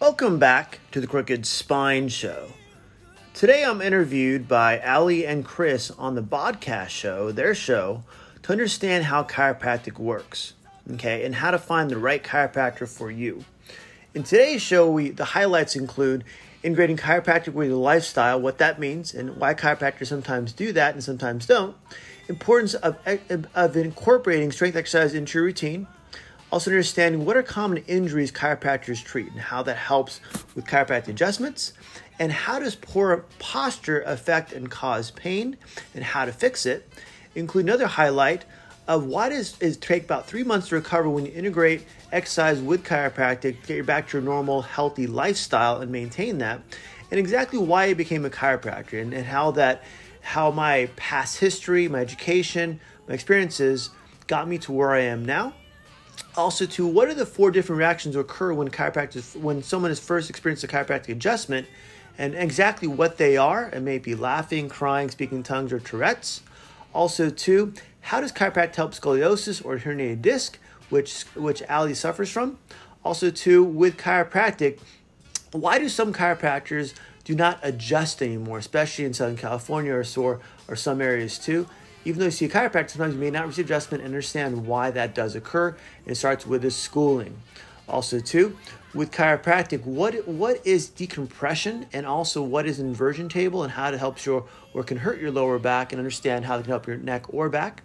Welcome back to the Crooked Spine Show. Today I'm interviewed by Alli and Chris on the podcast show, their show, to understand how chiropractic works, okay, and how to find the right chiropractor for you. In today's show, we the highlights include integrating chiropractic with your lifestyle, what that means, and why chiropractors sometimes do that and sometimes don't. Importance of, of incorporating strength exercise into your routine. Also, understanding what are common injuries chiropractors treat and how that helps with chiropractic adjustments. And how does poor posture affect and cause pain and how to fix it. Include another highlight of why does it take about three months to recover when you integrate exercise with chiropractic, get you back to your normal healthy lifestyle and maintain that, and exactly why I became a chiropractor and, and how that how my past history, my education, my experiences got me to where I am now. Also, to what are the four different reactions occur when chiropractic when someone has first experienced a chiropractic adjustment, and exactly what they are. It may be laughing, crying, speaking tongues, or Tourette's. Also, two, how does chiropractic help scoliosis or herniated disc, which which Alli suffers from? Also, too, with chiropractic, why do some chiropractors do not adjust anymore, especially in Southern California or, or, or some areas too? Even though you see a chiropractor, sometimes you may not receive adjustment and understand why that does occur. It starts with the schooling. Also, too, with chiropractic, what what is decompression and also what is inversion table and how it helps your or can hurt your lower back and understand how it can help your neck or back.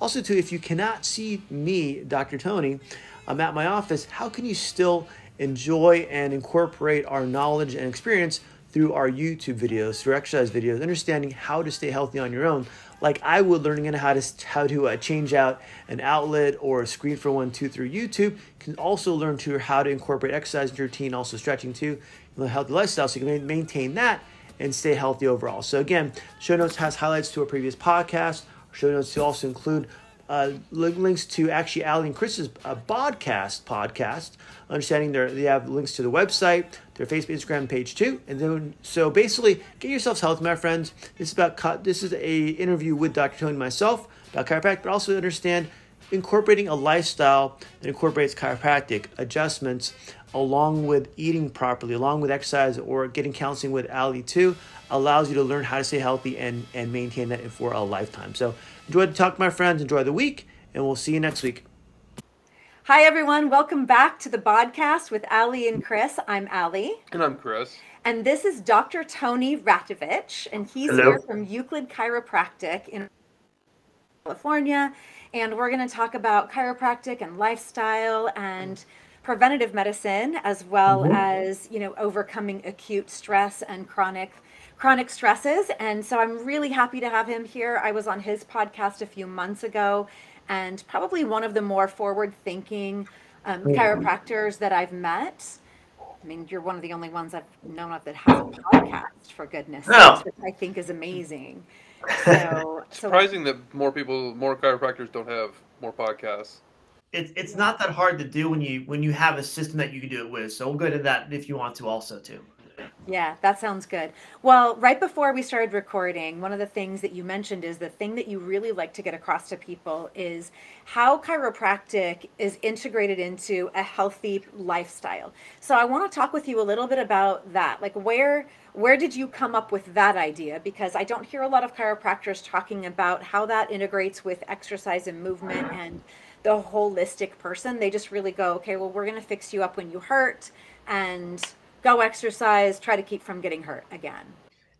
Also, too, if you cannot see me, Dr. Tony, I'm at my office, how can you still enjoy and incorporate our knowledge and experience through our YouTube videos, through exercise videos, understanding how to stay healthy on your own, like I would learning how to how to uh, change out an outlet or a screen for one two through YouTube. You can also learn to how to incorporate exercise into your routine, also stretching too, a healthy lifestyle, so you can maintain that and stay healthy overall. So again, show notes has highlights to a previous podcast. Show notes to also include uh, links to actually Alli and Chris's uh, podcast podcast. Understanding their they have links to the website, their Facebook, Instagram page too, and then so basically get yourselves healthy, my friends. This is about cut. this is a interview with Dr. Tony and myself about chiropractic, but also understand incorporating a lifestyle that incorporates chiropractic adjustments along with eating properly, along with exercise or getting counseling with Alli too, allows you to learn how to stay healthy and, and maintain that for a lifetime. So enjoy the talk, my friends. Enjoy the week, and we'll see you next week. Hi, everyone. Welcome back to the podcast with Alli and Chris. I'm Alli. And I'm Chris. And this is Dr. Tony Ratovich, and he's Hello. here from Euclid Chiropractic in California. And we're going to talk about chiropractic and lifestyle and preventative medicine as well mm-hmm. as you know overcoming acute stress and chronic chronic stresses and so i'm really happy to have him here i was on his podcast a few months ago and probably one of the more forward thinking um, mm-hmm. chiropractors that i've met I mean, you're one of the only ones I've known of that has a podcast, for goodness oh. sakes, which I think is amazing. So, surprising so, that more people, more chiropractors don't have more podcasts it's it's not that hard to do when you when you have a system that you can do it with. So we'll go to that if you want to also too. Yeah, that sounds good. Well, right before we started recording, one of the things that you mentioned is the thing that you really like to get across to people is how chiropractic is integrated into a healthy lifestyle. So I want to talk with you a little bit about that. Like where where did you come up with that idea? Because I don't hear a lot of chiropractors talking about how that integrates with exercise and movement and the holistic person. They just really go, okay, well, we're going to fix you up when you hurt and go exercise, try to keep from getting hurt again.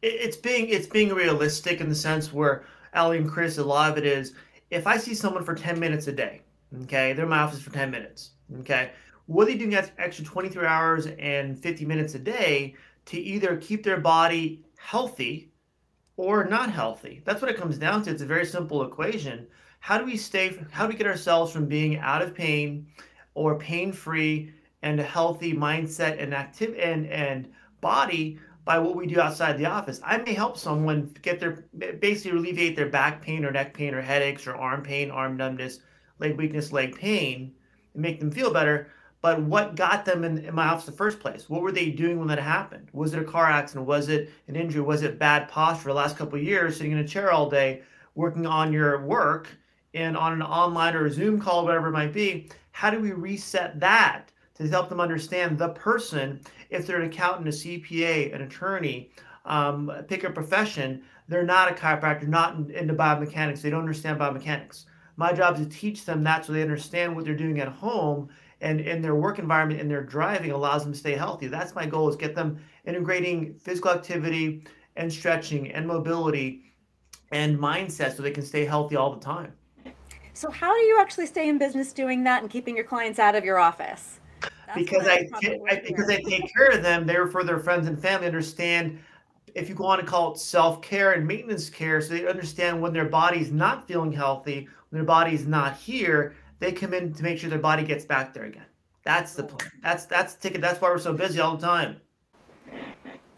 It's being it's being realistic in the sense where Alli and Chris, a lot of it is if I see someone for 10 minutes a day, okay, they're in my office for 10 minutes, okay, what are they doing that extra 23 hours and 50 minutes a day to either keep their body healthy or not healthy? That's what it comes down to. It's a very simple equation how do we stay how do we get ourselves from being out of pain or pain free and a healthy mindset and active and and body by what we do outside the office. I may help someone get their basically alleviate their back pain or neck pain or headaches or arm pain arm numbness leg weakness leg pain and make them feel better. But what got them in, in my office in the first place? What were they doing when that happened? Was it a car accident? Was it an injury? Was it bad posture? The last couple of years sitting in a chair all day working on your work and on an online or Zoom call, whatever it might be, how do we reset that to help them understand the person. If they're an accountant, a CPA, an attorney, um, pick a profession, they're not a chiropractor, not in, into biomechanics. They don't understand biomechanics. My job is to teach them that so they understand what they're doing at home and in their work environment and their driving allows them to stay healthy. That's my goal is get them integrating physical activity and stretching and mobility and mindset so they can stay healthy all the time. So how do you actually stay in business doing that and keeping your clients out of your office? That's because I, I because I take care of them. They're for their friends and family. Understand if you want to call it self care and maintenance care, so they understand when their body's not feeling healthy, when their body's not here, they come in to make sure their body gets back there again. That's the plan. That's that's ticket. That's why we're so busy all the time.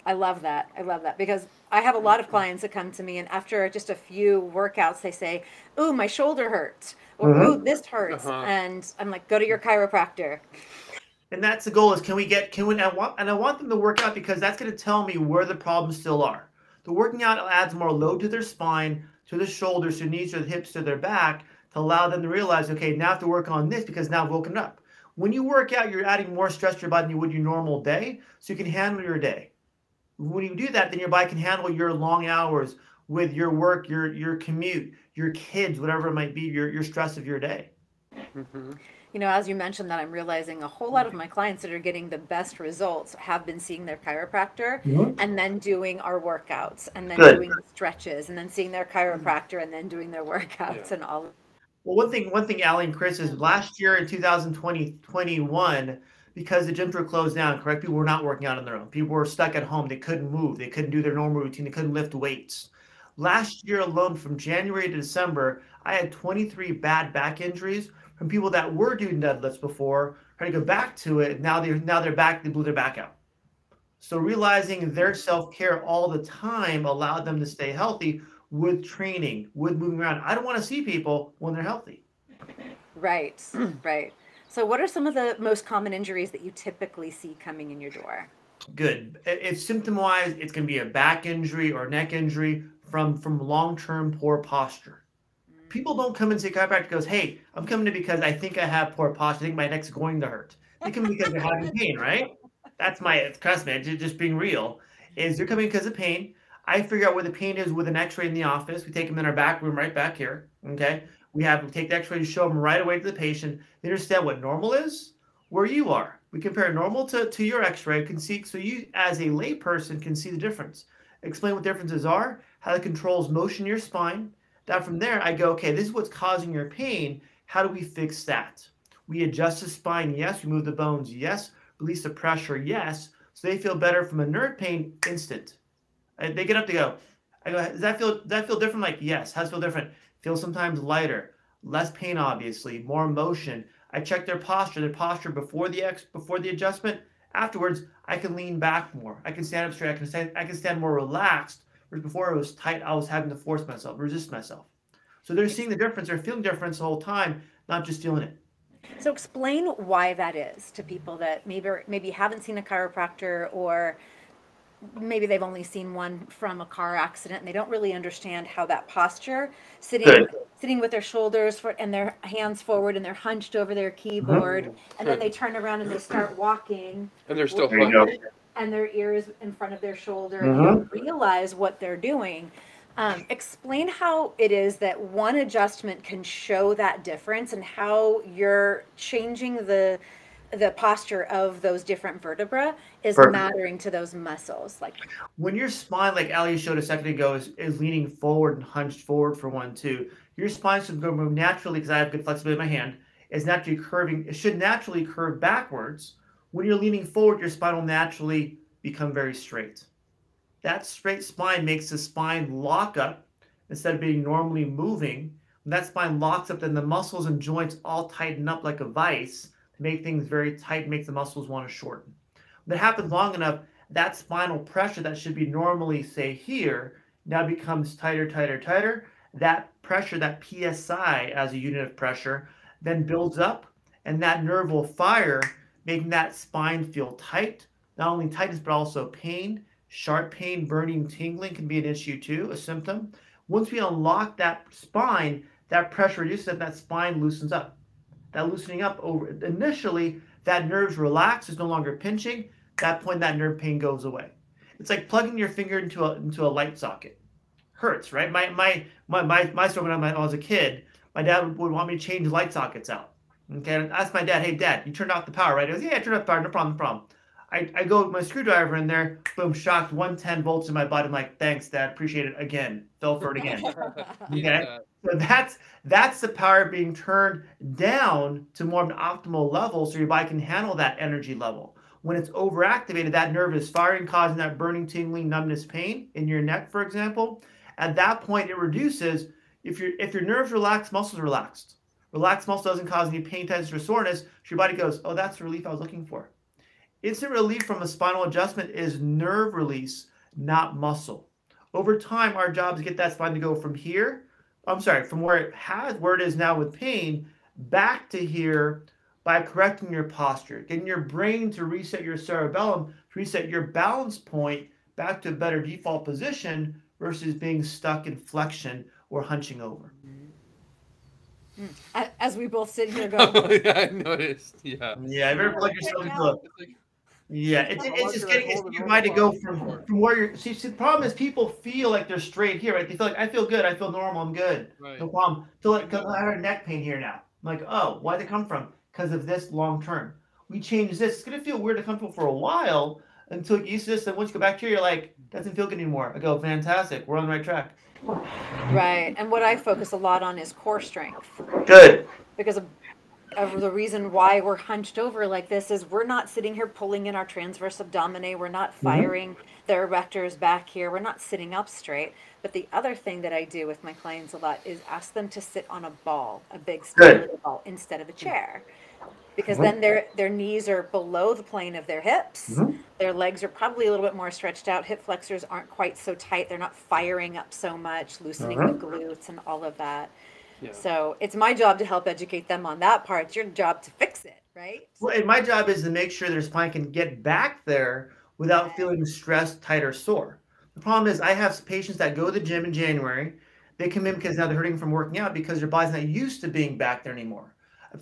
I love that. I love that because I have a lot of clients that come to me and after just a few workouts they say, "Ooh, my shoulder hurts," or mm-hmm. "Ooh, this hurts," uh-huh. and I'm like, "Go to your chiropractor." And that's the goal: is can we get can we? And I want and I want them to work out because that's going to tell me where the problems still are. The working out adds more load to their spine, to the shoulders, to knees, to the hips, to their back to allow them to realize, okay, now I have to work on this because now I've woken up. When you work out, you're adding more stress to your body than you would your normal day, so you can handle your day when you do that, then your body can handle your long hours with your work, your your commute, your kids, whatever it might be, your your stress of your day. Mm-hmm. You know, as you mentioned that, I'm realizing a whole lot of my clients that are getting the best results have been seeing their chiropractor mm-hmm. and then doing our workouts and then Good. doing stretches and then seeing their chiropractor and then doing their workouts yeah. and all. Well, one thing, one thing, Alli and Chris is last year in 2020, 21, because the gyms were closed down, correct? People were not working out on their own. People were stuck at home. They couldn't move. They couldn't do their normal routine. They couldn't lift weights. Last year alone, from January to December, I had 23 bad back injuries from people that were doing deadlifts before, trying to go back to it. Now they're now they're back. They blew their back out. So realizing their self care all the time allowed them to stay healthy with training, with moving around. I don't want to see people when they're healthy. Right, right. So, what are some of the most common injuries that you typically see coming in your door? Good. If symptom wise, it's going to be a back injury or neck injury from from long term poor posture. People don't come and say chiropractor goes, "Hey, I'm coming to because I think I have poor posture. I think my neck's going to hurt." They come because they're having pain, right? That's my customer. Just being real is they're coming because of pain. I figure out where the pain is with an X-ray in the office. We take them in our back room, right back here. Okay. We have to take the x-ray to show them right away to the patient. They understand what normal is, where you are. We compare normal to, to your x-ray, can see so you as a layperson can see the difference. Explain what differences are, how it controls motion in your spine. Now from there, I go, okay, this is what's causing your pain. How do we fix that? We adjust the spine, yes. We move the bones, yes. Release the pressure, yes. So they feel better from a nerve pain instant. Uh, they get up, to go. I go, does that feel does that feel different? Like, yes. How does it feel different? feel sometimes lighter, less pain, obviously, more motion. I check their posture, their posture before the ex before the adjustment. Afterwards, I can lean back more. I can stand up straight. I can stand. I can stand more relaxed. Whereas before it was tight, I was having to force myself, resist myself. So they're seeing the difference. They're feeling difference the whole time, not just feeling it. So explain why that is to people that maybe maybe haven't seen a chiropractor or maybe they've only seen one from a car accident and they don't really understand how that posture sitting Good. sitting with their shoulders for, and their hands forward and they're hunched over their keyboard mm-hmm. and then they turn around and they start walking and they're still and their ears in front of their shoulder mm-hmm. and don't realize what they're doing um, explain how it is that one adjustment can show that difference and how you're changing the the posture of those different vertebra is Perfect. mattering to those muscles. Like when your spine, like Alli showed a second ago, is, is leaning forward and hunched forward for one, two, your spine should go move naturally because I have good flexibility in my hand. Is naturally curving. It should naturally curve backwards. When you're leaning forward, your spine will naturally become very straight. That straight spine makes the spine lock up instead of being normally moving. When that spine locks up, then the muscles and joints all tighten up like a vice to make things very tight, make the muscles want to shorten. When that happens long enough, that spinal pressure that should be normally, say, here, now becomes tighter, tighter, tighter. That pressure, that PSI as a unit of pressure, then builds up, and that nerve will fire, making that spine feel tight. Not only tightness, but also pain. Sharp pain, burning, tingling can be an issue too, a symptom. Once we unlock that spine, that pressure reduces and that spine loosens up that loosening up over initially that nerve's relaxed, it's no longer pinching. that point, that nerve pain goes away. It's like plugging your finger into a into a light socket. Hurts, right? My my my my, my story when I was a kid, my dad would want me to change light sockets out. Okay, and I asked my dad, "Hey, Dad, you turned off the power, right?" He goes, "Yeah, I turned off the power, no problem, no problem." I, I go with my screwdriver in there, boom, shocked 110 volts in my body. I'm like, thanks, Dad, appreciate it again. Fell for it again. okay, so that's that's the power being turned down to more of an optimal level, so your body can handle that energy level. When it's overactivated, that nerve is firing, causing that burning, tingling, numbness, pain in your neck, for example. At that point, it reduces. If your if your nerves relaxed, muscles relaxed. Relaxed muscle doesn't cause any pain, tightness, or soreness. So your body goes, oh, that's the relief I was looking for. Instant relief from a spinal adjustment is nerve release, not muscle. Over time, our job is to get that spine to go from here, I'm sorry, from where it has, where it is now with pain, back to here by correcting your posture, getting your brain to reset your cerebellum, to reset your balance point back to a better default position versus being stuck in flexion or hunching over. As we both sit here going, oh, yeah, I noticed. Yeah. Yeah, you ever plug yourself into a yeah, it's, it's just getting it's your mind to go from from where you're. See, see, the problem is people feel like they're straight here, right? They feel like I feel good, I feel normal, I'm good, right. no problem. Till like, I have a neck pain here now. I'm like, oh, why did it come from? Because of this long term. We change this. It's gonna feel weird to comfortable for a while until you get used to this. And once you go back here, you're like, doesn't feel good anymore. I go, fantastic, we're on the right track. Right, and what I focus a lot on is core strength. Good. Because of the reason why we're hunched over like this is we're not sitting here pulling in our transverse abdominis. We're not mm-hmm. firing mm-hmm. the erectors back here. We're not sitting up straight. But the other thing that I do with my clients a lot is ask them to sit on a ball, a big stability ball, instead of a chair. Because mm-hmm. then their their knees are below the plane of their hips. Mm-hmm. Their legs are probably a little bit more stretched out. Hip flexors aren't quite so tight. They're not firing up so much, loosening the mm-hmm. glutes and all of that. So it's my job to help educate them on that part. It's your job to fix it, right? Well, and my job is to make sure their spine can get back there without feeling stressed, tight, or sore. The problem is I have patients that go to the gym in January. They come in because now they're hurting from working out because their body's not used to being back there anymore.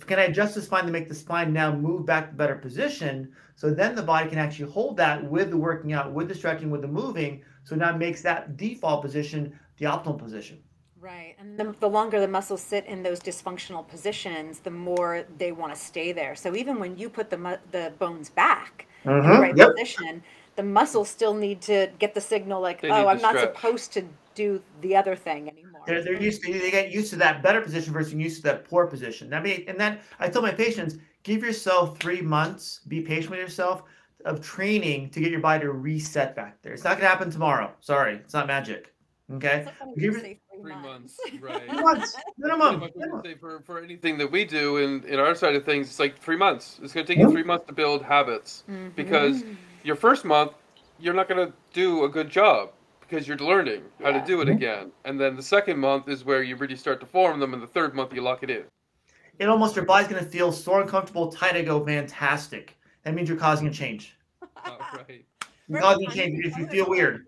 Can I adjust the spine to make the spine now move back to better position? So then the body can actually hold that with the working out, with the stretching, with the moving. So now makes that default position the optimal position. Right. And the, the longer the muscles sit in those dysfunctional positions, the more they want to stay there. So even when you put the, mu- the bones back in the mm-hmm. right Yep. position, the muscles still need to get the signal like, They oh, I'm not stretch. supposed to do the other thing anymore. They're, they're used to they get used to that better position versus used to that poor position. I mean, and then I tell my patients, give yourself three months, be patient with yourself of training to get your body to reset back there. It's not gonna happen tomorrow. Sorry, it's not magic. Okay. Give, three months, right? Three months minimum. Say for for anything that we do in in our side of things, it's like three months. It's going to take you three months to build habits mm-hmm. because your first month you're not going to do a good job because you're learning how yeah. to do it mm-hmm. again, and then the second month is where you really start to form them, and the third month you lock it in. It almost your body's going to feel sore, uncomfortable, tight. I go fantastic. That means you're causing a change. oh, right. You're causing a change if you feel weird.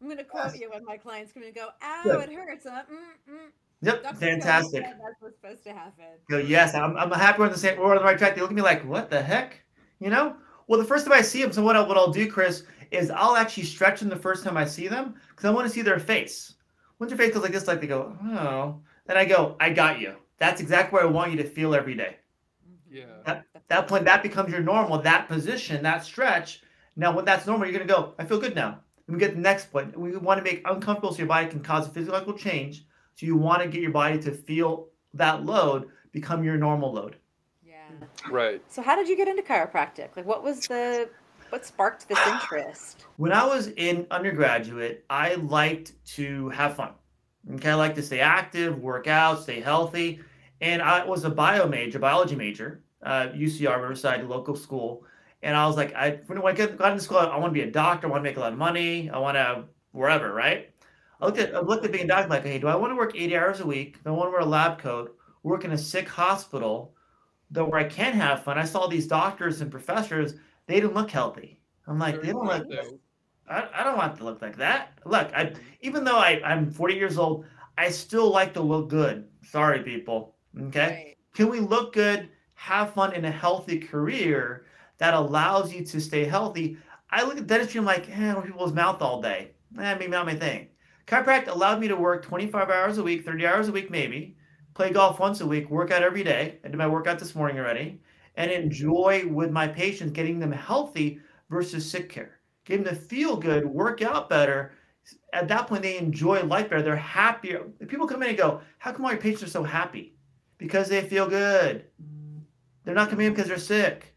I'm going to quote yes. you when my clients come and go, "Ow, Good. it hurts." Uh, mm, mm. Yep, Dr. fantastic. That's what's supposed to happen. Go, yes, I'm, I'm happy we're on the same, we're on the right track. They look at me like, "What the heck?" You know. Well, the first time I see them, so what, I, what I'll do, Chris, is I'll actually stretch them the first time I see them because I want to see their face. Once their face goes like this, like they go, "Oh," then I go, "I got you." That's exactly where I want you to feel every day. Mm-hmm. Yeah. That, that point, that becomes your normal. That position, that stretch. Now, when that's normal, you're gonna go. I feel good now we get the next point. We want to make uncomfortable so your body can cause a physiological change. So you want to get your body to feel that load become your normal load. Yeah. Right. So how did you get into chiropractic? Like what was the what sparked this interest? When I was in undergraduate, I liked to have fun. Okay, I like to stay active, work out, stay healthy. And I was a bio major, biology major, uh, UCR Riverside local school. And I was like, I when I got into school, I want to be a doctor. I want to make a lot of money. I want to wherever, right? I looked at I looked at being a doctor like, hey, do I want to work 80 hours a week? Do I want to wear a lab coat? Work in a sick hospital, though where I can have fun. I saw these doctors and professors; they didn't look healthy. I'm like, they don't look. I, I don't want to look like that. Look, I even though I, I'm 40 years old, I still like to look good. Sorry, people. Okay, right. can we look good? have fun in a healthy career that allows you to stay healthy. I look at dentistry, I'm like, eh, people's mouth all day. Eh, maybe not my thing. Chiropractic allowed me to work 25 hours a week, 30 hours a week, maybe, play golf once a week, work out every day. I did my workout this morning already, and enjoy with my patients getting them healthy versus sick care. Getting them to feel good, work out better. At that point, they enjoy life better. They're happier. People come in and go, How come all your patients are so happy? Because they feel good. They're not coming in because they're sick.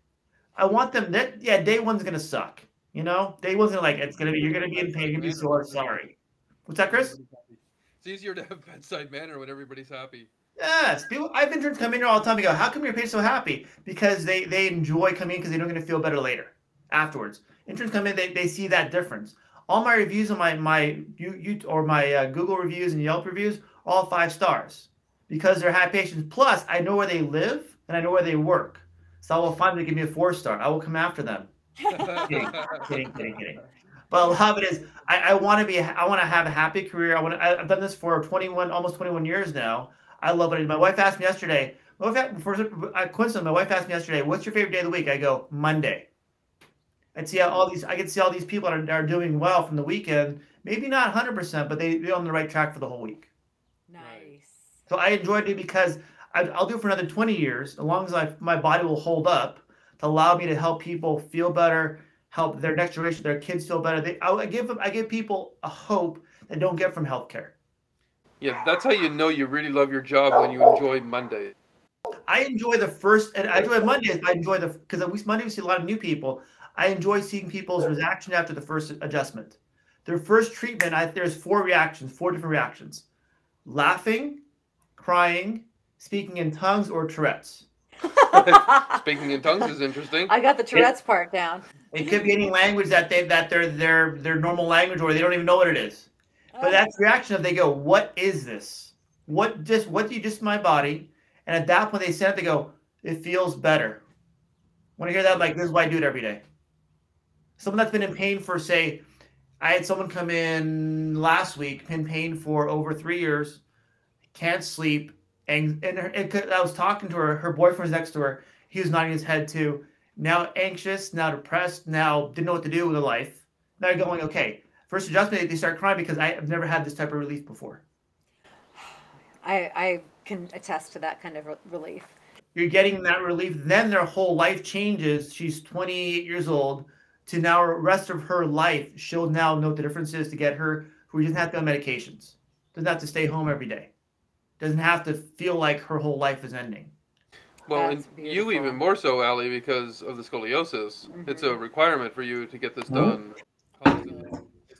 I want them that, yeah, day one's going to suck. You know, day one's gonna like it's gonna be you're gonna be in pain, you're gonna be sore. Sorry. What's that, Chris? It's easier to have bedside manner when everybody's happy. Yes, people. I've interns come in here all the time and go, "How come your patient's so happy?" Because they they enjoy coming because they know going to feel better later, afterwards. Interns come in, they, they see that difference. All my reviews on my my you, you or my uh, Google reviews and Yelp reviews, are all five stars, because they're happy patients. Plus, I know where they live and I know where they work, so I will find them to give me a four star. I will come after them. kidding, kidding, kidding, kidding. But a lot of it is I, I want to be I want to have a happy career. I want I've done this for 21 almost 21 years now. I love it. My wife asked me yesterday. My wife, first, I, uh, coincidentally, my wife asked me yesterday, "What's your favorite day of the week?" I go Monday. I'd see all these. I can see all these people are, are doing well from the weekend. Maybe not 100, percent but they they're on the right track for the whole week. Nice. So I enjoyed it because I, will do it for another 20 years, as long as I, my body will hold up to allow me to help people feel better, help their next generation, their kids feel better. They, I give them, I give people a hope that don't get from healthcare. Yeah, that's how you know you really love your job when you enjoy Monday. I enjoy the first, and I enjoy Mondays. I enjoy the because at least Monday we see a lot of new people. I enjoy seeing people's reaction after the first adjustment. Their first treatment, I, there's four reactions, four different reactions: laughing, crying, speaking in tongues, or Tourette's. Speaking in tongues is interesting. I got the Tourette's it, part down. It could be any language that they that their their their normal language or they don't even know what it is. But that's the reaction of they go, What is this? What just what do you just my body? And at that point they said they go, It feels better. When I hear that, like, this is why I do it every day. Someone that's been in pain for say, I had someone come in last week, in pain for over three years, can't sleep, and and, her, I was talking to her. Her boyfriend's next to her. He was nodding his head too. Now anxious, now depressed, now didn't know what to do with her life. Now you're going, okay. First adjustment, they start crying because I've never had this type of relief before. I I can attest to that kind of relief. You're getting that relief. Then their whole life changes. She's 28 years old. To now, rest of her life, she'll now know the differences to get her who doesn't have to go on medications, doesn't have to stay home every day doesn't have to feel like her whole life is ending. Well, and you even more so, Alli, because of the scoliosis. Mm-hmm. It's a requirement for you to get this done. Mm-hmm.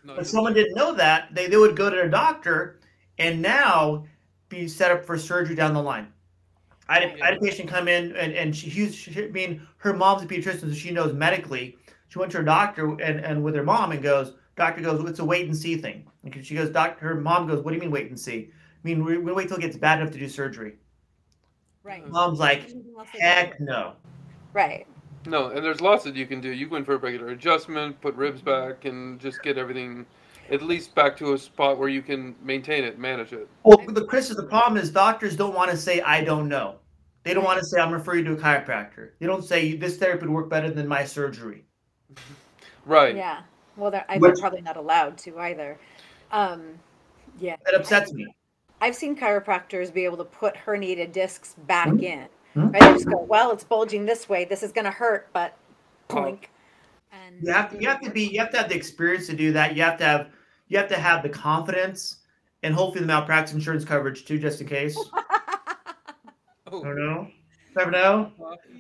But someone didn't know that, they, they would go to their doctor and now be set up for surgery down the line. I had, I had a patient come in and, and she, she, I mean, her mom's a pediatrician, so she knows medically. She went to her doctor and, and with her mom and goes, doctor goes, it's a wait and see thing. And she goes, doctor, her mom goes, what do you mean wait and see? I mean, we, we wait till it gets bad enough to do surgery. Right. Mom's like, heck no. Right. No, and there's lots that you can do. You can go in for a regular adjustment, put ribs back, and just get everything at least back to a spot where you can maintain it, manage it. Well, the Chris, is the problem is doctors don't want to say I don't know. They don't want to say I'm referring to a chiropractor. They don't say this therapy would work better than my surgery. right. Yeah. Well, they're, they're probably not allowed to either. Um, yeah. That upsets me. I've seen chiropractors be able to put herniated discs back mm-hmm. in. Mm-hmm. Right? They just go, well, it's bulging this way. This is going to hurt, but plink. And you have to, you have to be, you have to have the experience to do that. You have to have, you have to have the confidence, and hopefully the malpractice insurance coverage too, just in case. oh. I don't know. Never know.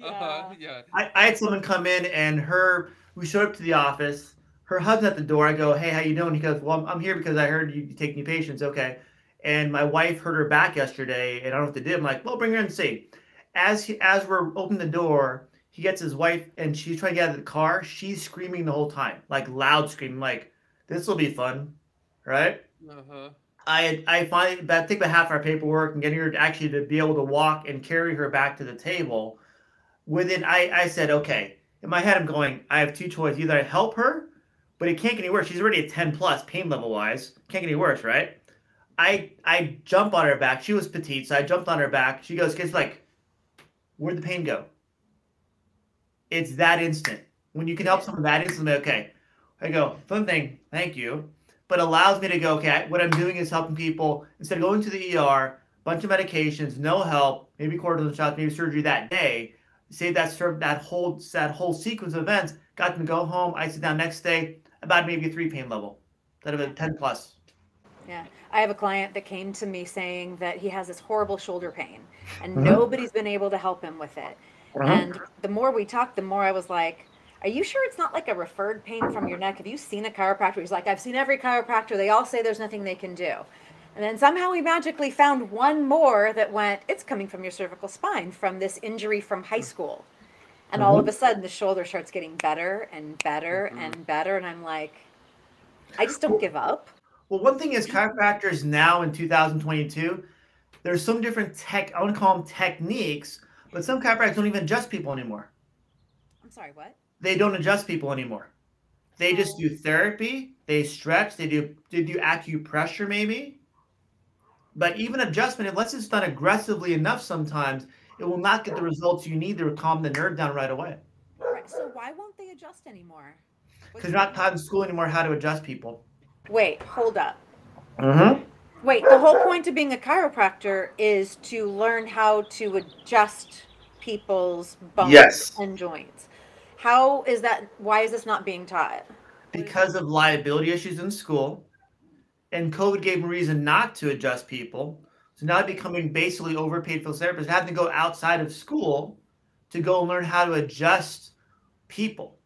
Uh, uh, yeah. I, I had someone come in and her. We showed up to the office. Her husband at the door. I go, "Hey, how you doing?" He goes, "Well, I'm, I'm here because I heard you take new patients." Okay and my wife hurt her back yesterday, and I don't know what to do. I'm like, well, bring her in and see. As he, as we're opening the door, he gets his wife, and she's trying to get out of the car. She's screaming the whole time, like loud screaming, like this will be fun, right? Uh-huh. I I finally about take about half our paperwork and getting her to actually to be able to walk and carry her back to the table. Within, I I said, okay. In my head, I'm going. I have two choices: either I help her, but it can't get any worse. She's already at 10 plus pain level wise. Can't get any worse, right? I I jump on her back. She was petite, so I jumped on her back. She goes, "Kids, like, where'd the pain go?" it's that instant. When you can help someone that instantly, okay, I go, fun thing, thank you. But allows me to go, okay, what I'm doing is helping people instead of going to the ER, bunch of medications, no help, maybe cortisone shots, maybe surgery that day. Say that that whole that whole sequence of events, got them to go home. I sit down next day, about maybe a three pain level, instead of a ten plus. Yeah. I have a client that came to me saying that he has this horrible shoulder pain and mm-hmm. nobody's been able to help him with it. Mm-hmm. And the more we talked, the more I was like, Are you sure it's not like a referred pain from your neck? Have you seen a chiropractor? He's like, I've seen every chiropractor. They all say there's nothing they can do. And then somehow we magically found one more that went, It's coming from your cervical spine from this injury from high school. And mm-hmm. all of a sudden, the shoulder starts getting better and better mm-hmm. and better. And I'm like, I just don't give up. Well, one thing is chiropractors now in 2022, there's some different tech, I want to call them techniques, but some chiropractors don't even adjust people anymore. I'm sorry, what? They don't adjust people anymore. They just oh. do therapy, they stretch, they do they do acupressure maybe. But even adjustment, unless it's done aggressively enough sometimes, it will not get the results you need to calm the nerve down right away. Right. So why won't they adjust anymore? Because they're not taught in school anymore how to adjust people. Wait, hold up. Mm-hmm. Wait, the whole point of being a chiropractor is to learn how to adjust people's bones yes. and joints. How is that? Why is this not being taught? Because of liability issues in school, and COVID gave them reason not to adjust people. So now I'm becoming basically overpaid for therapists, having to go outside of school to go learn how to adjust people.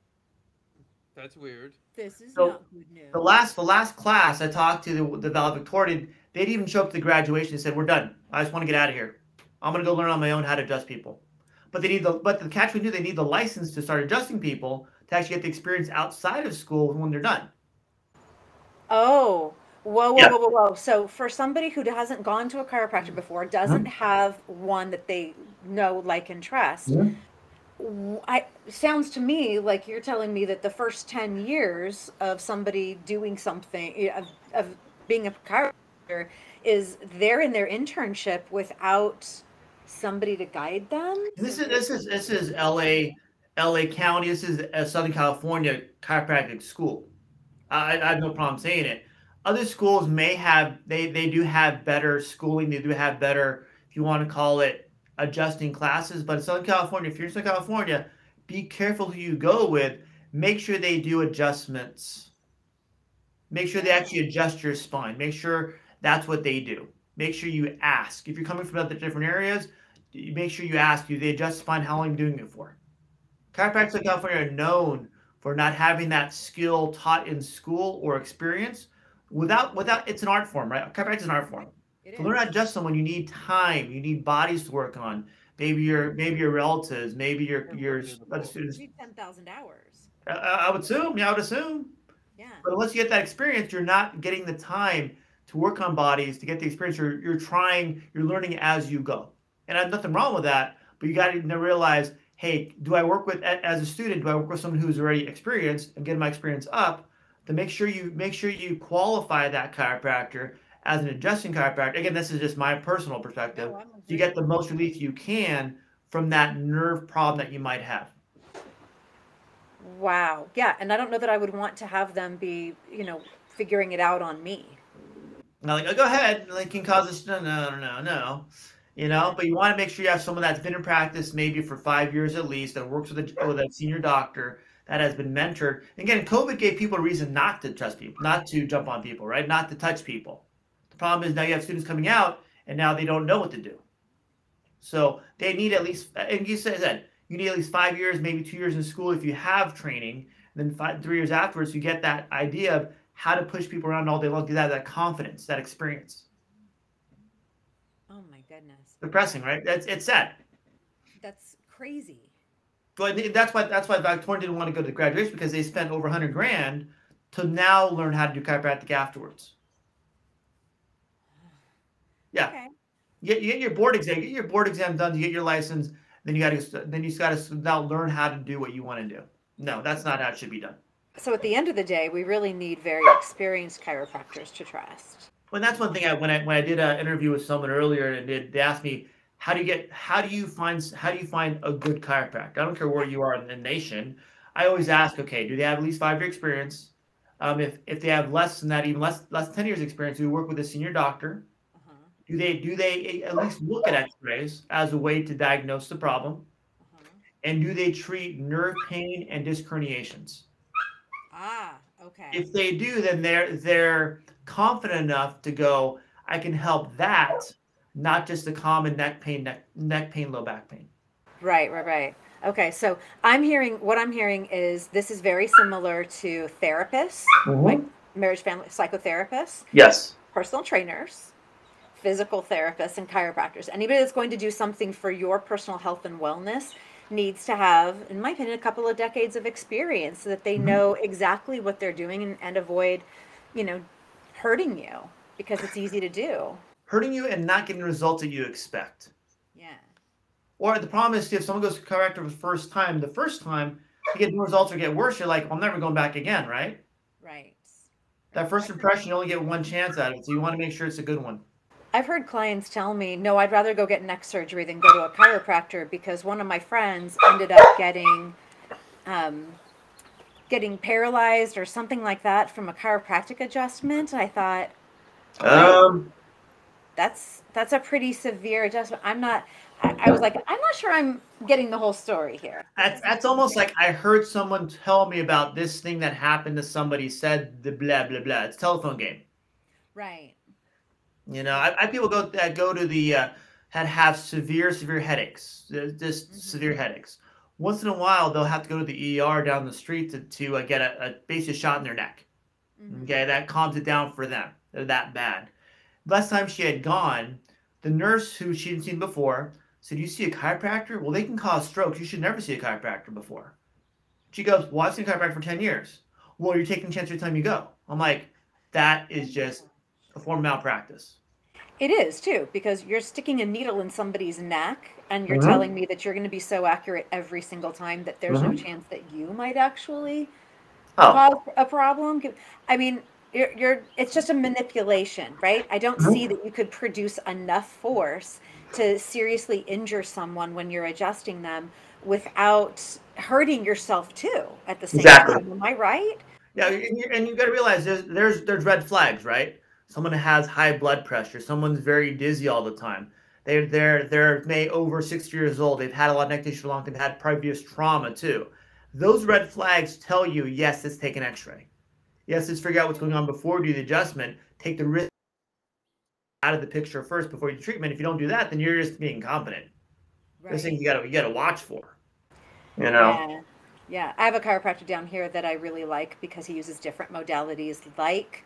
That's weird. This is so not good news. The last the last class I talked to the, the valedictorian, they'd even show up to the graduation and said, "We're done. I just want to get out of here. I'm going to go learn on my own how to adjust people." But they need the but the catch we knew they need the license to start adjusting people to actually get the experience outside of school when they're done. Oh, whoa, whoa, yeah. whoa, whoa, whoa! So for somebody who hasn't gone to a chiropractor before, doesn't mm-hmm. have one that they know, like, and trust. I sounds to me like you're telling me that the first 10 years of somebody doing something of, of being a chiropractor is they're in their internship without somebody to guide them. This is this is this is LA LA County. This is a Southern California chiropractic school. I, I have no problem saying it. Other schools may have they they do have better schooling. They do have better, if you want to call it, adjusting classes. But in Southern California, if you're in Southern California, be careful who you go with. Make sure they do adjustments. Make sure they actually adjust your spine. Make sure that's what they do. Make sure you ask. If you're coming from other different areas, make sure you ask. Do they adjust spine? How long are you doing it for? Chiropractors in California are known for not having that skill taught in school or experience. Without, without, it's an art form, right? Chiropractic is an art form. It to is. learn how to adjust someone, you need time. You need bodies to work on. Maybe your maybe your relatives, maybe your your other students. Ten thousand hours. I, I would assume. Yeah, I would assume. Yeah. But unless you get that experience, you're not getting the time to work on bodies to get the experience. You're you're trying. You're learning as you go, and I have nothing wrong with that. But you got to realize, hey, do I work with as a student? Do I work with someone who's already experienced and get my experience up? To make sure you make sure you qualify that chiropractor as an adjusting chiropractor, again, this is just my personal perspective, oh, no, you get the most relief you can from that nerve problem that you might have. Wow. Yeah. And I don't know that I would want to have them be, you know, figuring it out on me. Now, like, oh, go ahead. Like, can cause this. No, no, no, no. You know, but you want to make sure you have someone that's been in practice maybe for five years at least, that works with a, with a senior doctor that has been mentored. Again, COVID gave people a reason not to trust people, not to jump on people, right? Not to touch people. Problem is now you have students coming out and now they don't know what to do. So they need at least, and you said that, you need at least five years, maybe two years in school if you have training. And then five, three years afterwards, you get that idea of how to push people around all day long. Because that that confidence, that experience. Oh my goodness. Depressing, right? That's it's sad. That's crazy. But that's why that's why Valedictorian didn't want to go to graduation because they spent over hundred grand to now learn how to do chiropractic afterwards. Yeah. Okay. You get, you get your board exam. You get your board exam done. You get your license. Then you got to then you got to now learn how to do what you want to do. No, that's not how it should be done. So at the end of the day, we really need very experienced chiropractors to trust. Well, that's one thing. I when I when I did an interview with someone earlier, and they, they asked me how do you get how do you find how do you find a good chiropractor? I don't care where you are in the nation. I always ask, okay, do they have at least five year experience? Um, if if they have less than that, even less less than ten years experience, do we work with a senior doctor? Do they do they at least look at X-rays as a way to diagnose the problem? Uh-huh. And do they treat nerve pain and disc herniations? Ah, okay. If they do, then they're they're confident enough to go. I can help that not just the common neck pain, neck, neck pain, low back pain. Right, right, right. Okay, so I'm hearing what I'm hearing is this is very similar to therapists, mm-hmm. like marriage family psychotherapists. Yes. Personal trainers, physical therapists, and chiropractors. Anybody that's going to do something for your personal health and wellness needs to have, in my opinion, a couple of decades of experience so that they mm-hmm. know exactly what they're doing and, and avoid, you know, hurting you because it's easy to do hurting you and not getting the results that you expect. Yeah. Or the problem is if someone goes to chiropractor for the first time, the first time you get no results or get worse, you're like, I'm never going back again, right? Right. That first impression, you only get one chance at it, so you want to make sure it's a good one. I've heard clients tell me, no, I'd rather go get neck surgery than go to a chiropractor because one of my friends ended up getting um, getting paralyzed or something like that from a chiropractic adjustment. I thought, um, that's that's a pretty severe adjustment. I'm not. I, I was like, I'm not sure I'm getting the whole story here. That's that's almost like I heard someone tell me about this thing that happened to somebody. Said the blah blah blah. It's telephone game. Right. You know, I, I people go that go to the uh, had have severe severe headaches, just mm-hmm. severe headaches. Once in a while, they'll have to go to the ER down the street to to uh, get a, a basic shot in their neck. Mm-hmm. Okay, that calms it down for them. They're that bad. Last time she had gone, the nurse who she hadn't seen before said, You see a chiropractor? Well, they can cause strokes. You should never see a chiropractor before. She goes, Well, I've seen a chiropractor for 10 years. Well, you're taking a chance every time you go. I'm like, That is just a form of malpractice. It is too, because you're sticking a needle in somebody's neck and you're mm-hmm. telling me that you're going to be so accurate every single time that there's mm-hmm. no chance that you might actually oh. cause a problem. I mean, you're, you're it's just a manipulation right i don't see that you could produce enough force to seriously injure someone when you're adjusting them without hurting yourself too at the same exactly. time am i right yeah and you, and you got to realize there's, there's there's red flags right someone has high blood pressure someone's very dizzy all the time they're they're they're may over 60 years old they've had a lot of neck tissue long time had previous trauma too those red flags tell you yes let's take an x-ray Yes, let's figure out what's going on before we do the adjustment. Take the risk out of the picture first before you do treatment. If you don't do that, then you're just being incompetent. Right. This thing you gotta you gotta watch for. You know. Yeah. yeah, I have a chiropractor down here that I really like because he uses different modalities like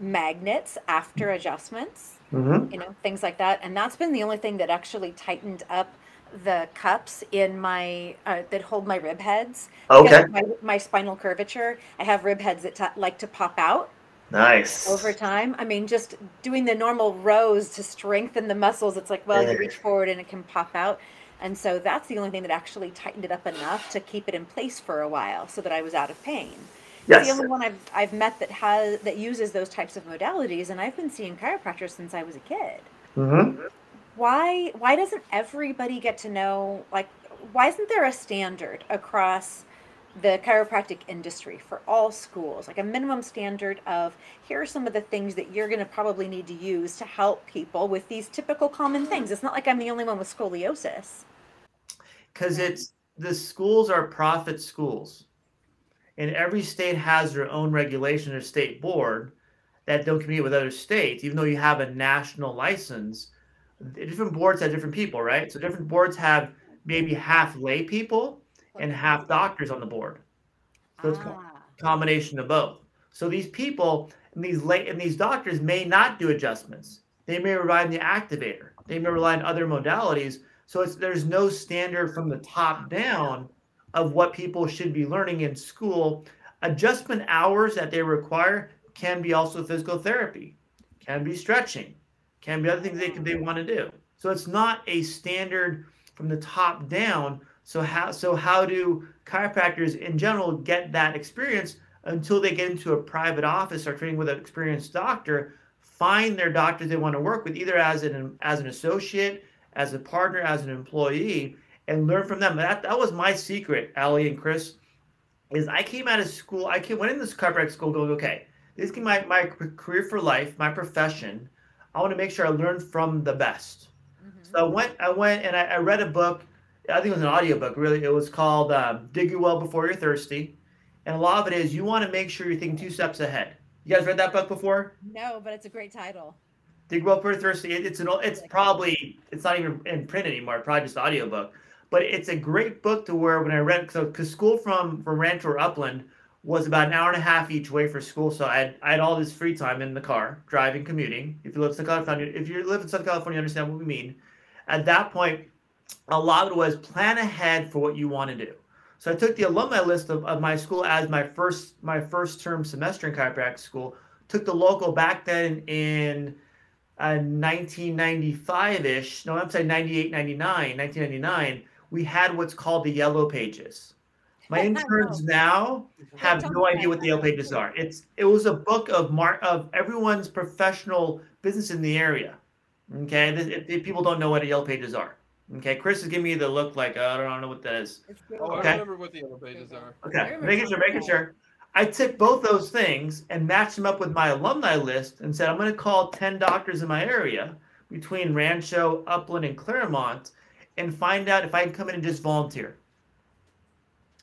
magnets after adjustments. Mm-hmm. You know, things like that. And that's been the only thing that actually tightened up the cups in my uh, that hold my rib heads. Okay. My, my, spinal curvature, I have rib heads that t- like to pop out. Nice. Over time, I mean, just doing the normal rows to strengthen the muscles. It's like, well, yeah. you reach forward and it can pop out, and so that's the only thing that actually tightened it up enough to keep it in place for a while, so that I was out of pain. Yes. It's the only one I've I've met that has that uses those types of modalities, and I've been seeing chiropractors since I was a kid. Mm-hmm. Why why doesn't everybody get to know like why isn't there a standard across the chiropractic industry for all schools? Like a minimum standard of here are some of the things that you're going to probably need to use to help people with these typical common things. It's not like i'm the only one with scoliosis. Because it's the schools are profit schools and every state has their own regulation or state board that don't compete with other states even though you have a national license different boards have different people, right? So different boards have maybe half lay people and half doctors on the board. So it's ah. a combination of both. So these people and these lay and these doctors may not do adjustments. They may rely on the activator. They may rely on other modalities. So it's there's no standard from the top down of what people should be learning in school. Adjustment hours that they require can be also physical therapy, can be stretching, can be other things they they want to do. So it's not a standard from the top down. So how so how do chiropractors in general get that experience until they get into a private office or training with an experienced doctor, find their doctors they want to work with either as an as an associate, as a partner, as an employee, and learn from them. That that was my secret, Alli and Chris. Is I came out of school, I came went in this chiropractic school going, okay, this is my, my career for life, my profession. I want to make sure I learn from the best. Mm-hmm. So I went, I went and I, I, read a book. I think it was an audiobook, really. It was called um, Dig Your Well Before You're Thirsty. And a lot of it is you want to make sure you're thinking two steps ahead. You guys read that book before? No, but it's a great title. Dig Well Before You're Thirsty. It, it's an it's probably it's not even in print anymore. Probably just audiobook. But it's a great book to where when I read so because school from from Rancho or Upland was about an hour and a half each way for school. So I had, I had all this free time in the car, driving, commuting. If you live in Southern California, if you live in Southern California, you understand what we mean. At that point, a lot of it was plan ahead for what you want to do. So I took the alumni list of, of my school as my first my first term semester in chiropractic school. Took the local back then in uh, 1995-ish. No, I'm saying 98, 99, 1999. We had what's called the yellow pages. My interns now have no idea what the Yellow Pages are. It's it was a book of mar- of everyone's professional business in the area. Okay, if, if people don't know what the Yellow Pages are. Okay, Chris is giving me the look like uh, I don't know what that is. Oh, okay. I remember what the Yellow Pages are. Okay, making sure, making sure. I took both those things and matched them up with my alumni list and said I'm going to call ten doctors in my area between Rancho, Upland, and Claremont and find out if I can come in and just volunteer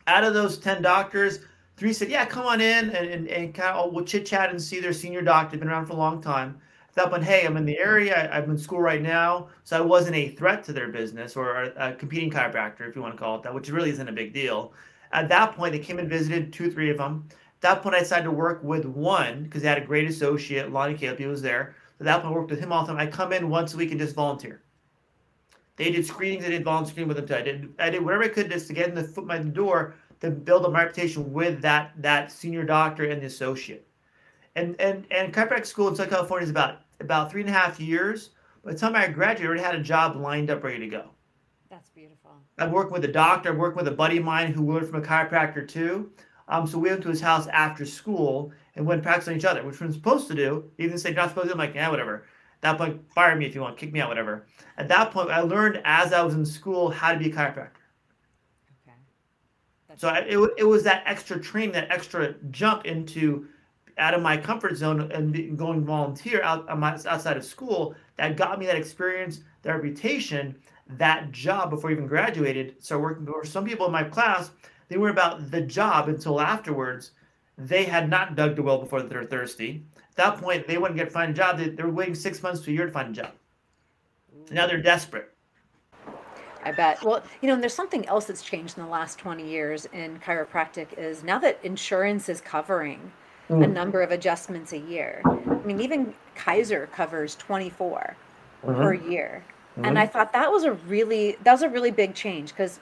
out of those 10 doctors, three said, yeah, come on in and, and, and kind of oh, we'll chit chat and see their senior doctor. They've been around for a long time. That one, hey, I'm in the area. I, am in school right now. So I wasn't a threat to their business or a, competing chiropractor, if you want to call it that, which really isn't a big deal. At that point, they came and visited two, three of them. At that point, I decided to work with one because they had a great associate. Lonnie Caleb, was there. At that point, I worked with him all the time. I come in once a week and just volunteer. They did screenings. They did volunteering with them. Too. I did I did whatever I could just to get in the foot my door to build up my reputation with that that senior doctor and the associate. And and and chiropractic school in Southern California is about about three and a half years. By the time I graduated, I already had a job lined up, ready to go. That's beautiful. I'm working with a doctor. I'm working with a buddy of mine who learned from a chiropractor too. Um, so we went to his house after school and went practicing each other, which we're supposed to do. Even say they're not supposed to, I'm like, yeah, whatever. At that point, fire me if you want, kick me out, whatever. At that point, I learned as I was in school how to be a chiropractor. Okay. That's so I, it, it was that extra training, that extra jump into out of my comfort zone and going volunteer out uh, outside of school that got me that experience, that reputation, that job before I even graduated. So working for some people in my class, they were about the job until afterwards. They had not dug the well before they're thirsty. At that point, they wouldn't get find a job. They, they were waiting six months to a year to find a job. Now they're desperate. I bet. Well, you know, and there's something else that's changed in the last 20 years in chiropractic is now that insurance is covering mm. a number of adjustments a year. I mean, even Kaiser covers 24 mm-hmm. per year. Mm-hmm. And I thought that was a really that was a really big change because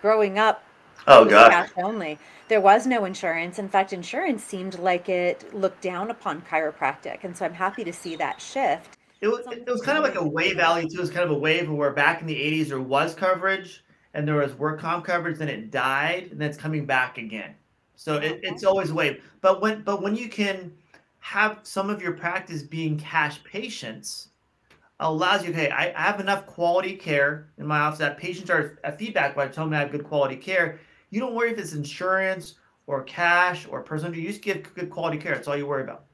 growing up Oh god. Cash only. There was no insurance. In fact, insurance seemed like it looked down upon chiropractic, and so I'm happy to see that shift. It was, it was kind of like a wave valley too. It was kind of a wave where back in the 80s there was coverage and there was work comp coverage, then it died, and then it's coming back again. So it, it's always a wave. But when but when you can have some of your practice being cash patients, allows you, okay, I, I have enough quality care in my office that patients are a feedback by telling me I have good quality care you don't worry if it's insurance or cash or personal. You just give good quality care. That's all you worry about.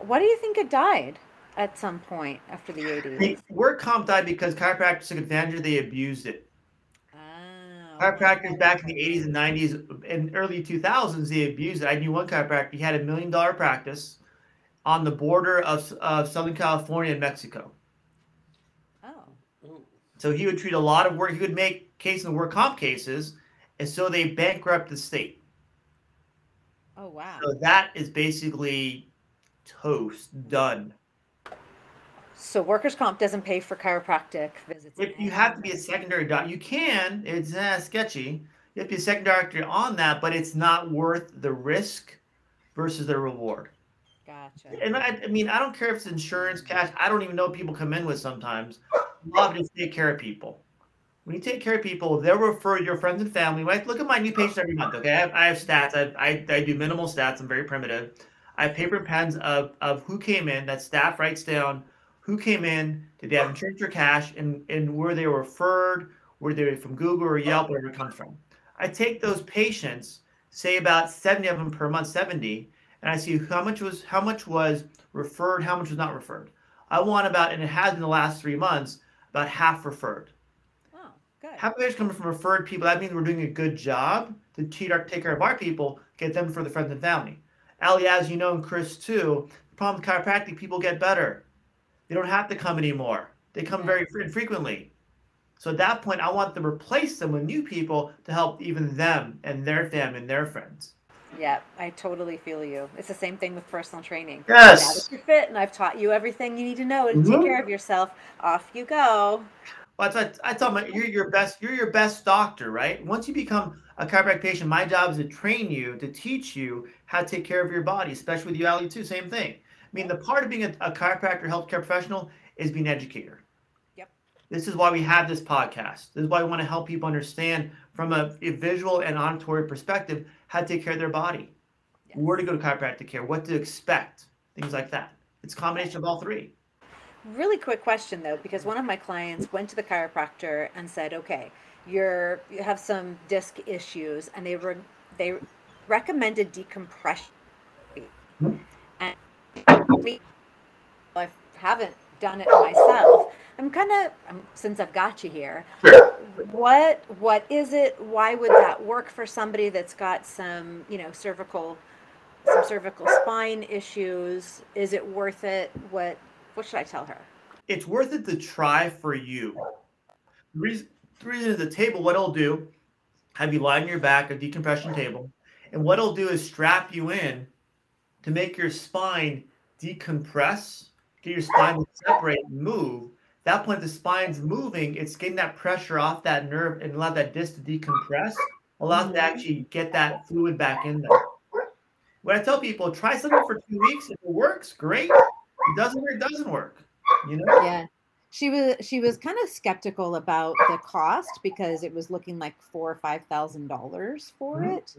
Why do you think it died at some point after the 80s? The work comp died because chiropractors took advantage of it. They abused it. Oh, chiropractors back in the 80s and 90s and early 2000s, they abused it. I knew one chiropractor, he had a million dollar practice on the border of, of Southern California and Mexico. Oh. So he would treat a lot of work. He would make case in the work comp cases, and so they bankrupt the state. Oh wow! So that is basically toast, done. So workers' comp doesn't pay for chiropractic visits. If you have to be a secondary doctor, you can. It's uh, sketchy. You have to be a secondary doctor on that, but it's not worth the risk versus the reward. Gotcha. And I, I mean, I don't care if it's insurance, cash. I don't even know what people come in with sometimes. Love to take care of people when you take care of people, they'll refer your friends and family. Look at my new patients every month. Okay, I have, I have stats. I, I, I do minimal stats. I'm very primitive. I have paper and pens of, of who came in. That staff writes down who came in, did they have insurance or cash, and, and where they were referred, were they from Google or Yelp, wherever it comes from. I take those patients, say about 70 of them per month, 70, and I see how much was how much was referred, how much was not referred. I want about, and it has in the last three months, about half referred. Good. Of coming from referred people. That means we're doing a good job to take care of our people, get them for the friends and family. Alli, as you know, and Chris too, the problem with chiropractic, people get better. They don't have to come anymore. They come very infrequently. So at that point, I want to replace them with new people to help even them and their family and their friends. Yeah, I totally feel you. It's the same thing with personal training. Yes. Now that you're fit and I've taught you everything you need to know to mm-hmm. take care of yourself, off you go. Well, that's I tell my you're your best you're your best doctor, right? Once you become a chiropractic patient, my job is to train you, to teach you how to take care of your body, especially with you, Alli, too. Same thing. I mean, the part of being a, a chiropractor, healthcare professional is being an educator. Yep. This is why we have this podcast. This is why we want to help people understand from a, a visual and auditory perspective how to take care of their body, yes. where to go to chiropractic care, what to expect, things like that. It's a combination of all three. Really quick question though, because one of my clients went to the chiropractor and said, "Okay, you're you have some disc issues," and they were they recommended decompression. And I haven't done it myself. I'm kind of um, since I've got you here. What what is it? Why would that work for somebody that's got some you know cervical some cervical spine issues? Is it worth it? What what should I tell her? It's worth it to try for you. The reason, the reason is the table. What it'll do, have you lie on your back, a decompression table, and what it'll do is strap you in to make your spine decompress, get your spine to separate and move. At that point, the spine's moving, it's getting that pressure off that nerve and allow that disc to decompress, allow mm-hmm. to actually get that fluid back in there. When I tell people, try something for two weeks, if it works, great. Doesn't work, it doesn't work. You know? Yeah. She was she was kind of skeptical about the cost because it was looking like four or five thousand dollars for mm-hmm. it,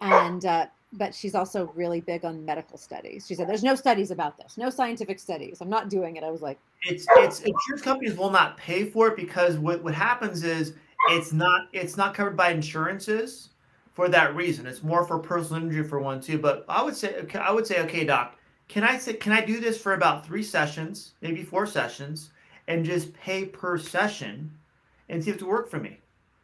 and uh, but she's also really big on medical studies. She said, "There's no studies about this, no scientific studies. I'm not doing it." I was like, "It's it's insurance companies will not pay for it because what what happens is it's not it's not covered by insurances for that reason. It's more for personal injury for one too. But I would say I would say, okay, doc, can I say can I do this for about three sessions, maybe four sessions, and just pay per session, and see if it work for me."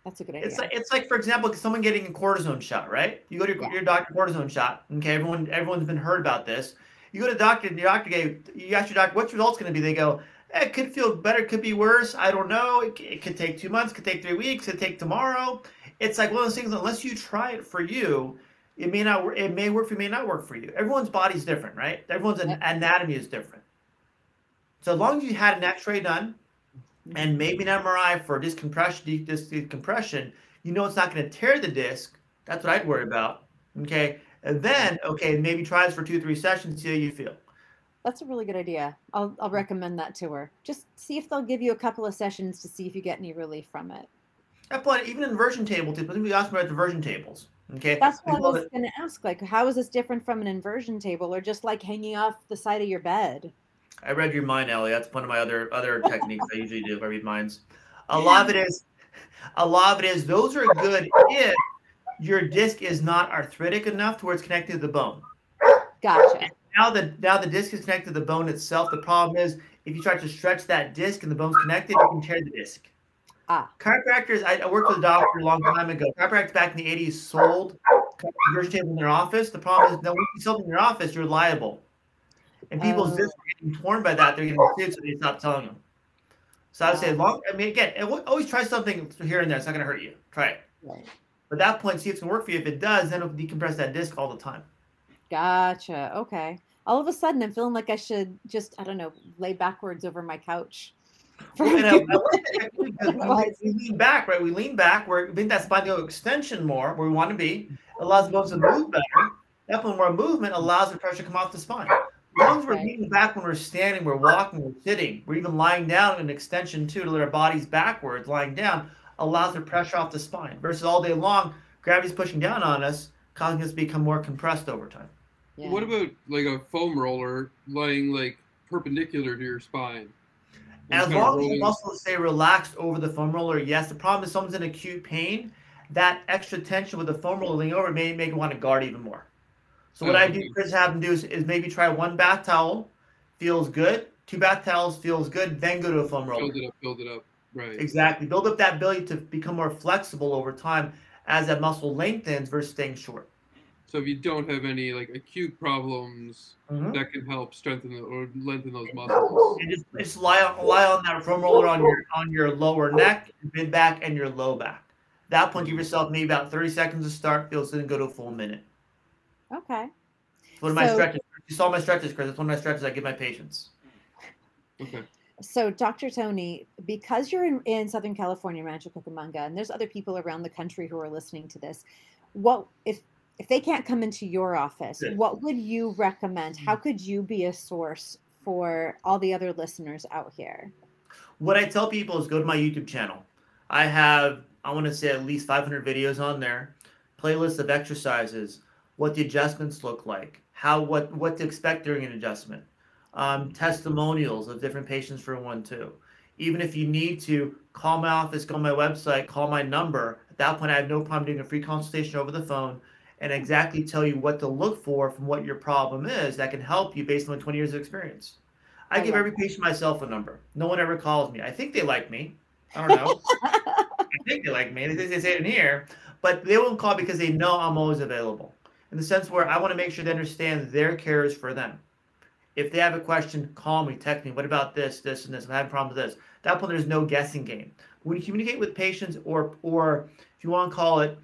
That's a good idea. It's like it's like for example, someone getting a cortisone shot, right? You go to your, yeah. your doctor cortisone shot. Okay, everyone everyone's been heard about this. You go to the doctor, and the doctor gave you ask your doctor what's results going to be. They go, eh, it could feel better, could be worse. I don't know. It, it could take two months, could take three weeks, could take tomorrow. It's like one of those things. Unless you try it for you, it may not. It may work for you, may not work for you. Everyone's body's different, right? Everyone's anatomy is different. So as long as you had an X-ray done, and maybe an MRI for decompression, disc decompression, you know it's not going to tear the disc. That's what I'd worry about. Okay. And then, okay, maybe try this for two, three sessions, see how you feel. That's a really good idea. I'll, I'll recommend that to her. Just see if they'll give you a couple of sessions to see if you get any relief from it. That point, even inversion table, typically we ask about inversion tables. Okay. That's what I was going to ask. Like, how is this different from an inversion table or just like hanging off the side of your bed? I read your mind, Alli. That's one of my other other techniques I usually do. If I read minds. A lot of it is, a lot of it is. Those are good if your disc is not arthritic enough to where it's connected to the bone. Gotcha. And now the now the disc is connected to the bone itself. The problem is if you try to stretch that disc and the bone's connected, you can tear the disc. Ah. Chiropractors, I, I worked with a doctor a long time ago. Chiropractors back in the 80s sold inversion tables in their office. The problem is that when you sell them in your office, you're liable. And people's uh, discs are getting torn by that. They're getting sued, so they stop telling them. So I would say, long. I mean, again, always try something here and there. It's not going to hurt you. Try it. Right. But at that point, see if it's going to work for you. If it does, then it'll decompress that disc all the time. Gotcha. Okay. All of a sudden, I'm feeling like I should just, I don't know, lay backwards over my couch. we, lean back, right? We lean back. We're in that spinal extension more where we want to be. It allows the bones to move better. That point, more movement allows the pressure to come off the spine. As long as we're leaning back when we're standing, we're walking, we're sitting, we're even lying down in an extension too to let our bodies backwards, lying down allows the pressure off the spine. Versus all day long, gravity's pushing down on us, causing us to become more compressed over time. Yeah. What about like a foam roller lying like perpendicular to your spine? As long as the muscles stay relaxed over the foam roller, yes. The problem is someone's in acute pain, that extra tension with the foam roller leaning over may make them want to guard even more. So what I do, Chris, have them do is, is maybe try one bath towel, feels good. Two bath towels feels good. Then go to a foam roller. Build it up. Build it up. Right. Exactly. Build up that ability to become more flexible over time as that muscle lengthens versus staying short. So if you don't have any like acute problems, Mhm. that can help strengthen the, or lengthen those muscles. And just, just lie on lie on that foam roller on your on your lower neck, mid back, and your low back. That point, give yourself maybe about 30 seconds to start. Feels good and go to a full minute. Okay. It's one of my So- stretches. You saw my stretches, Chris. It's one of my stretches I give my patients. Okay. So, Dr. Tony, because you're in, in Southern California, Rancho Cucamonga, and there's other people around the country who are listening to this, what if if they can't come into your office? What would you recommend? How could you be a source for all the other listeners out here? What I tell people is go to my YouTube channel. I have, I want to say, at least 500 videos on there, playlists of exercises, what the adjustments look like, how what what to expect during an adjustment, um, testimonials of different patients for one two. Even if you need to call my office, go on my website, call my number. At that point, I have no problem doing a free consultation over the phone and exactly tell you what to look for from what your problem is that can help you based on 20 years of experience. I I give every patient my cell phone number. No one ever calls me. I think they like me. I don't know. I think they like me. They, they say it in here, but they won't call because they know I'm always available. In the sense where I want to make sure they understand their care is for them. If they have a question, call me, text me. What about this, this, and this? I'm having problems with this. At that point, there's no guessing game. When you communicate with patients, or or if you want to call it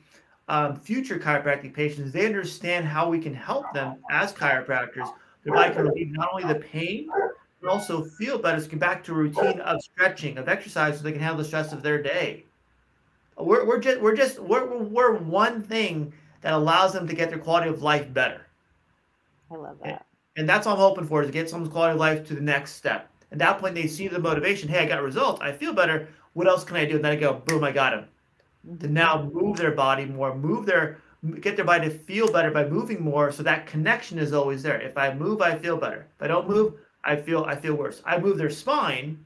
um, future chiropractic patients, they understand how we can help them as chiropractors. Their body can relieve not only the pain, but also feel better. So get back to a routine of stretching, of exercise, so they can handle the stress of their day. We're, we're just we're just we're, we're, one thing that allows them to get their quality of life better. I love that. And that's all I'm hoping for is to get someone's quality of life to the next step. At that point, they see the motivation. Hey, I got results. I feel better. What else can I do? And then I go, boom, I got him. To now move their body more, move their, get their body to feel better by moving more. So that connection is always there. If I move, I feel better. If I don't move, I feel, I feel worse. I move their spine,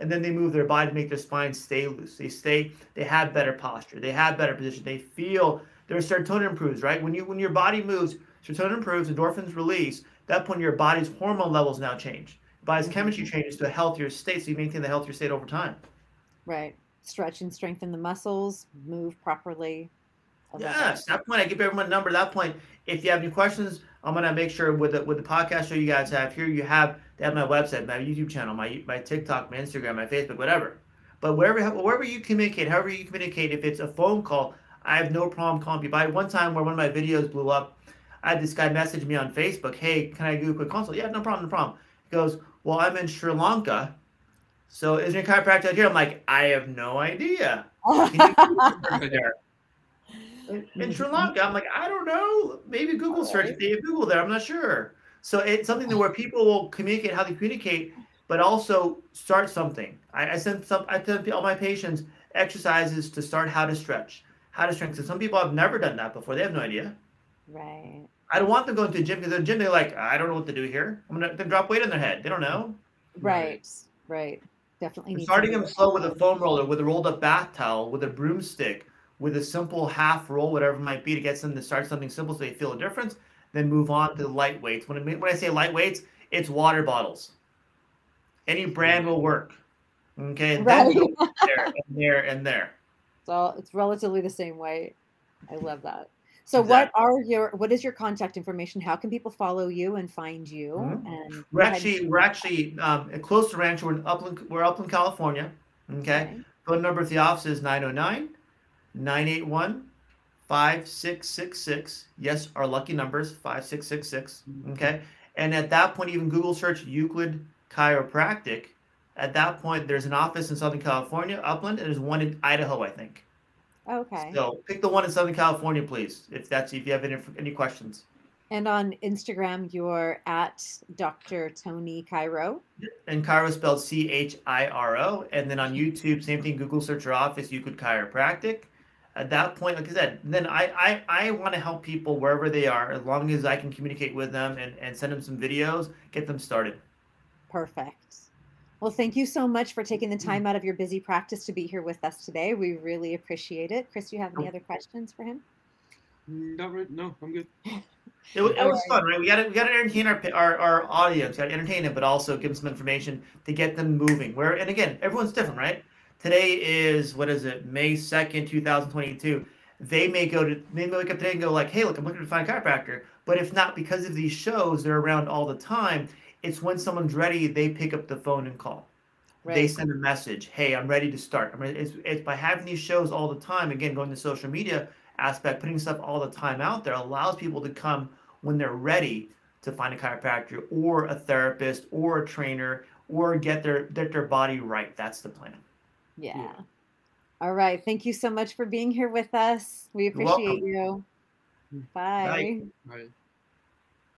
and then they move their body to make their spine stay loose. They stay, they have better posture. They have better position. They feel their serotonin improves, right? When you, when your body moves, serotonin improves, endorphins release. At that point, your body's hormone levels now change. Your body's mm-hmm. chemistry changes to a healthier state, so you maintain the healthier state over time. Right. Stretch and strengthen the muscles, move properly. Yes, that point I give everyone a number. At that point, if you have any questions, I'm gonna make sure with the with the podcast show you guys have here, you have they have my website, my YouTube channel, my my TikTok, my Instagram, my Facebook, whatever. But wherever wherever you communicate, however you communicate, if it's a phone call, I have no problem calling people. I had one time where one of my videos blew up. I had this guy message me on Facebook, "Hey, can I do a quick consult?" Yeah, no problem, no problem. He goes, "Well, I'm in Sri Lanka, so is there a chiropractor out here?" I'm like, "I have no idea." Can you Google search there? In, in Sri Lanka, I'm like, I don't know. Maybe Google search they oh. have Google there. I'm not sure. So it's something that where people will communicate how they communicate, but also start something. I, I send some. I tell all my patients exercises to start how to stretch, how to strengthen. Some people have never done that before. They have no idea. Right. I don't want them going to the gym because the gym they're like, I don't know what to do here. I'm gonna drop weight on their head. They don't know. Right. Right. Definitely starting them slow with a foam roller, with a rolled up bath towel, with a broomstick, with a simple half roll, whatever it might be, to get them to start something simple so they feel a difference. Then move on to the light weights. When, I when I say light weights, it's water bottles. Any brand will work. Okay, Right. there and there and there. It's all it's relatively the same weight. I love that. So what are your what is your contact information? How can people follow you and find you? Mhm. And We're actually we're actually um, close to Rancho. We're in Upland. We're Upland, California. Okay. Phone number at the office is 909 981 5666. Yes, our lucky numbers 5666. Okay. And at that point, even Google search Euclid Chiropractic. At that point, there's an office in Southern California, Upland, and there's one in Idaho, I think. Okay. So pick the one in Southern California, please, if that's if you have any, any questions. And on Instagram, you're at Dr. Tony Chiro. And Chiro spelled C H I R O. And then on YouTube, same thing. Google search your office, Euclid Chiropractic. At that point, like I said, then I I, I want to help people wherever they are, as long as I can communicate with them and, and send them some videos, get them started. Perfect. Well, thank you so much for taking the mm-hmm. time out of your busy practice to be here with us today. We really appreciate it. Chris, do you have any oh. other questions for him? Mm, not right. No, I'm good. It, was, it was fun, right? We got to we got to entertain our our, our audience, got to entertain them, but also give them some information to get them moving. Where and again, everyone's different, right? Today is what is it? May second, two thousand twenty-two. They may go to they may wake up today and go like, "Hey, look, I'm looking to find a chiropractor." But if not, because of these shows, they're around all the time. It's when someone's ready, they pick up the phone and call. Right. They send a message, "Hey, I'm ready to start." I'm ready. It's, it's by having these shows all the time. Again, going to social media aspect, putting stuff all the time out there allows people to come when they're ready to find a chiropractor or a therapist or a trainer or get their get their body right. That's the plan. Yeah. yeah. All right. Thank you so much for being here with us. We appreciate you. Bye. Bye. Bye.